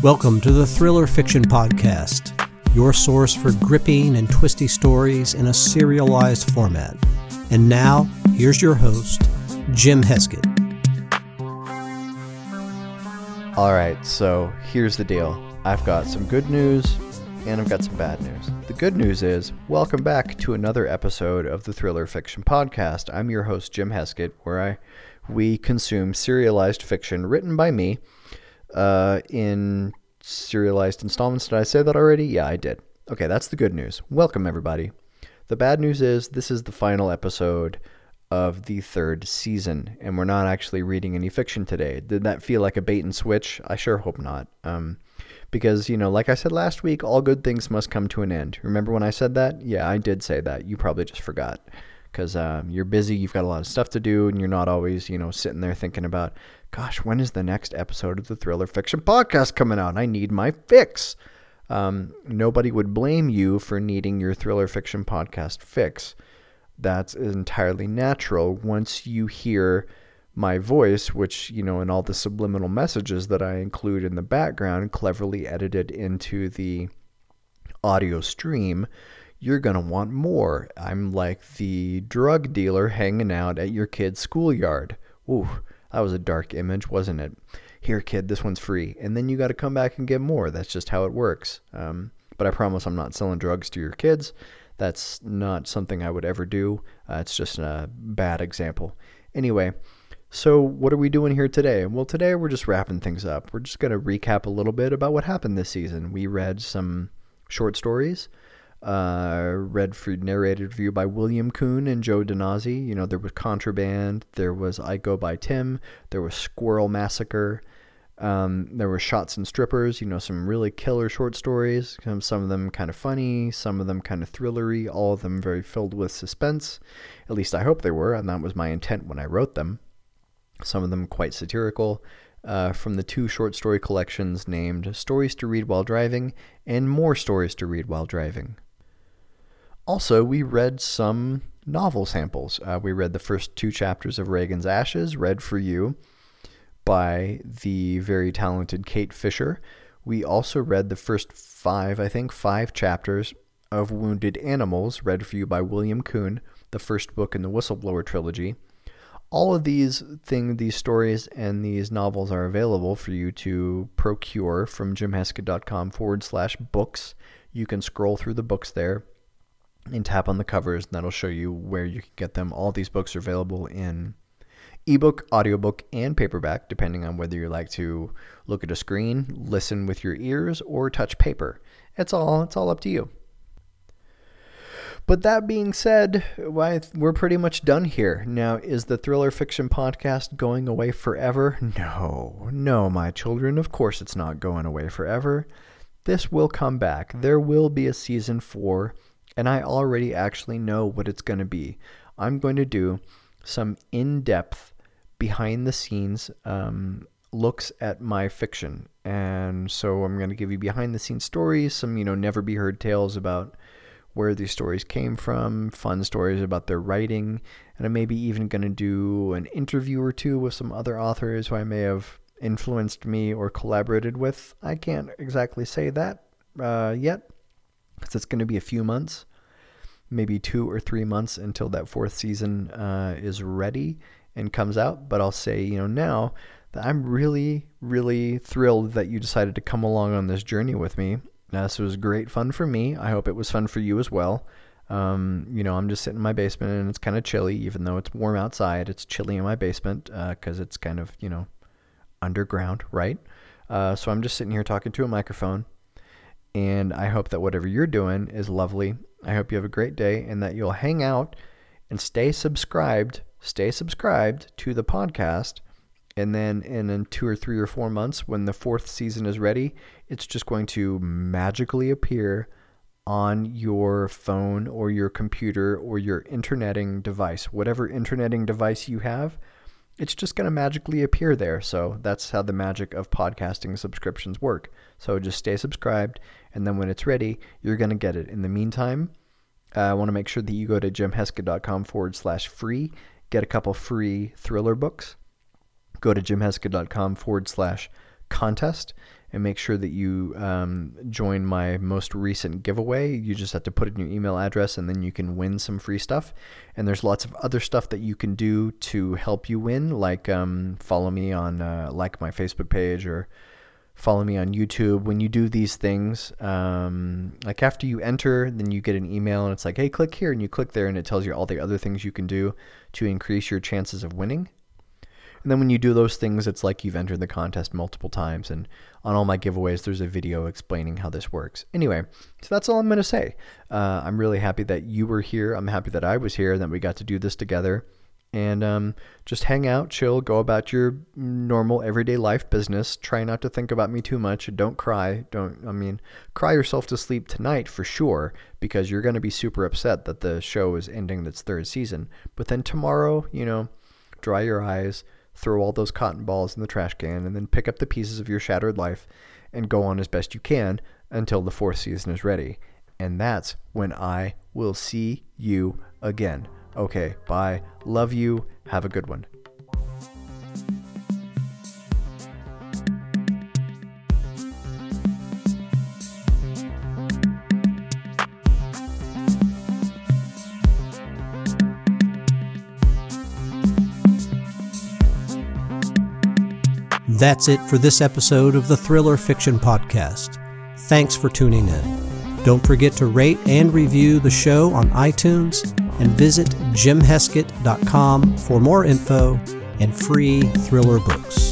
Welcome to the Thriller Fiction Podcast, your source for gripping and twisty stories in a serialized format. And now, here's your host, Jim Heskett. All right, so here's the deal I've got some good news and I've got some bad news. The good news is, welcome back to another episode of the Thriller Fiction Podcast. I'm your host, Jim Heskett, where I we consume serialized fiction written by me uh, in serialized installments. Did I say that already? Yeah, I did. Okay, that's the good news. Welcome, everybody. The bad news is this is the final episode of the third season, and we're not actually reading any fiction today. Did that feel like a bait and switch? I sure hope not. Um, because, you know, like I said last week, all good things must come to an end. Remember when I said that? Yeah, I did say that. You probably just forgot because um, you're busy, you've got a lot of stuff to do, and you're not always, you know, sitting there thinking about, gosh, when is the next episode of the Thriller Fiction Podcast coming out? I need my fix. Um, nobody would blame you for needing your Thriller Fiction Podcast fix. That's entirely natural once you hear my voice, which, you know, and all the subliminal messages that I include in the background, cleverly edited into the audio stream you're going to want more. I'm like the drug dealer hanging out at your kid's schoolyard. Ooh, that was a dark image, wasn't it? Here, kid, this one's free. And then you got to come back and get more. That's just how it works. Um, but I promise I'm not selling drugs to your kids. That's not something I would ever do. Uh, it's just a bad example. Anyway, so what are we doing here today? Well, today we're just wrapping things up. We're just going to recap a little bit about what happened this season. We read some short stories uh, read for narrated review by William Kuhn and Joe Danazzi. You know, there was Contraband, there was I Go by Tim, there was Squirrel Massacre, um, there were Shots and Strippers. You know, some really killer short stories. Some of them kind of funny, some of them kind of thrillery. All of them very filled with suspense. At least I hope they were, and that was my intent when I wrote them. Some of them quite satirical. Uh, from the two short story collections named Stories to Read While Driving and More Stories to Read While Driving. Also, we read some novel samples. Uh, we read the first two chapters of Reagan's Ashes, read for you by the very talented Kate Fisher. We also read the first five, I think, five chapters of Wounded Animals, read for you by William Kuhn, the first book in the Whistleblower trilogy. All of these things, these stories and these novels are available for you to procure from jimheskett.com forward slash books. You can scroll through the books there and tap on the covers, and that'll show you where you can get them. All these books are available in ebook, audiobook, and paperback, depending on whether you like to look at a screen, listen with your ears, or touch paper. It's all it's all up to you. But that being said, why we're pretty much done here. Now, is the thriller fiction podcast going away forever? No, no, my children. Of course, it's not going away forever. This will come back. There will be a season four and I already actually know what it's going to be. I'm going to do some in depth, behind the scenes um, looks at my fiction. And so I'm going to give you behind the scenes stories, some, you know, never be heard tales about where these stories came from, fun stories about their writing, and I'm maybe even going to do an interview or two with some other authors who I may have influenced me or collaborated with. I can't exactly say that uh, yet because it's going to be a few months maybe two or three months until that fourth season uh, is ready and comes out. But I'll say, you know, now that I'm really, really thrilled that you decided to come along on this journey with me. Uh, this was great fun for me. I hope it was fun for you as well. Um, you know, I'm just sitting in my basement and it's kind of chilly, even though it's warm outside. It's chilly in my basement because uh, it's kind of, you know, underground, right? Uh, so I'm just sitting here talking to a microphone. And I hope that whatever you're doing is lovely I hope you have a great day and that you'll hang out and stay subscribed, stay subscribed to the podcast. And then in, in two or three or four months, when the fourth season is ready, it's just going to magically appear on your phone or your computer or your interneting device. Whatever interneting device you have, it's just going to magically appear there. So that's how the magic of podcasting subscriptions work. So just stay subscribed, and then when it's ready, you're going to get it. In the meantime, uh, I want to make sure that you go to jimheskett.com forward slash free, get a couple free thriller books. Go to jimheskett.com forward slash contest and make sure that you um, join my most recent giveaway. You just have to put in your email address and then you can win some free stuff. And there's lots of other stuff that you can do to help you win, like um, follow me on uh, like my Facebook page or follow me on YouTube. When you do these things, um, like after you enter, then you get an email and it's like, hey, click here, and you click there, and it tells you all the other things you can do to increase your chances of winning. And then when you do those things, it's like you've entered the contest multiple times. And on all my giveaways, there's a video explaining how this works. Anyway, so that's all I'm going to say. Uh, I'm really happy that you were here. I'm happy that I was here and that we got to do this together. And um, just hang out, chill, go about your normal everyday life business. Try not to think about me too much. Don't cry. Don't, I mean, cry yourself to sleep tonight for sure, because you're going to be super upset that the show is ending its third season. But then tomorrow, you know, dry your eyes throw all those cotton balls in the trash can, and then pick up the pieces of your shattered life and go on as best you can until the fourth season is ready. And that's when I will see you again. Okay, bye. Love you. Have a good one. That's it for this episode of the Thriller Fiction Podcast. Thanks for tuning in. Don't forget to rate and review the show on iTunes and visit jimheskett.com for more info and free thriller books.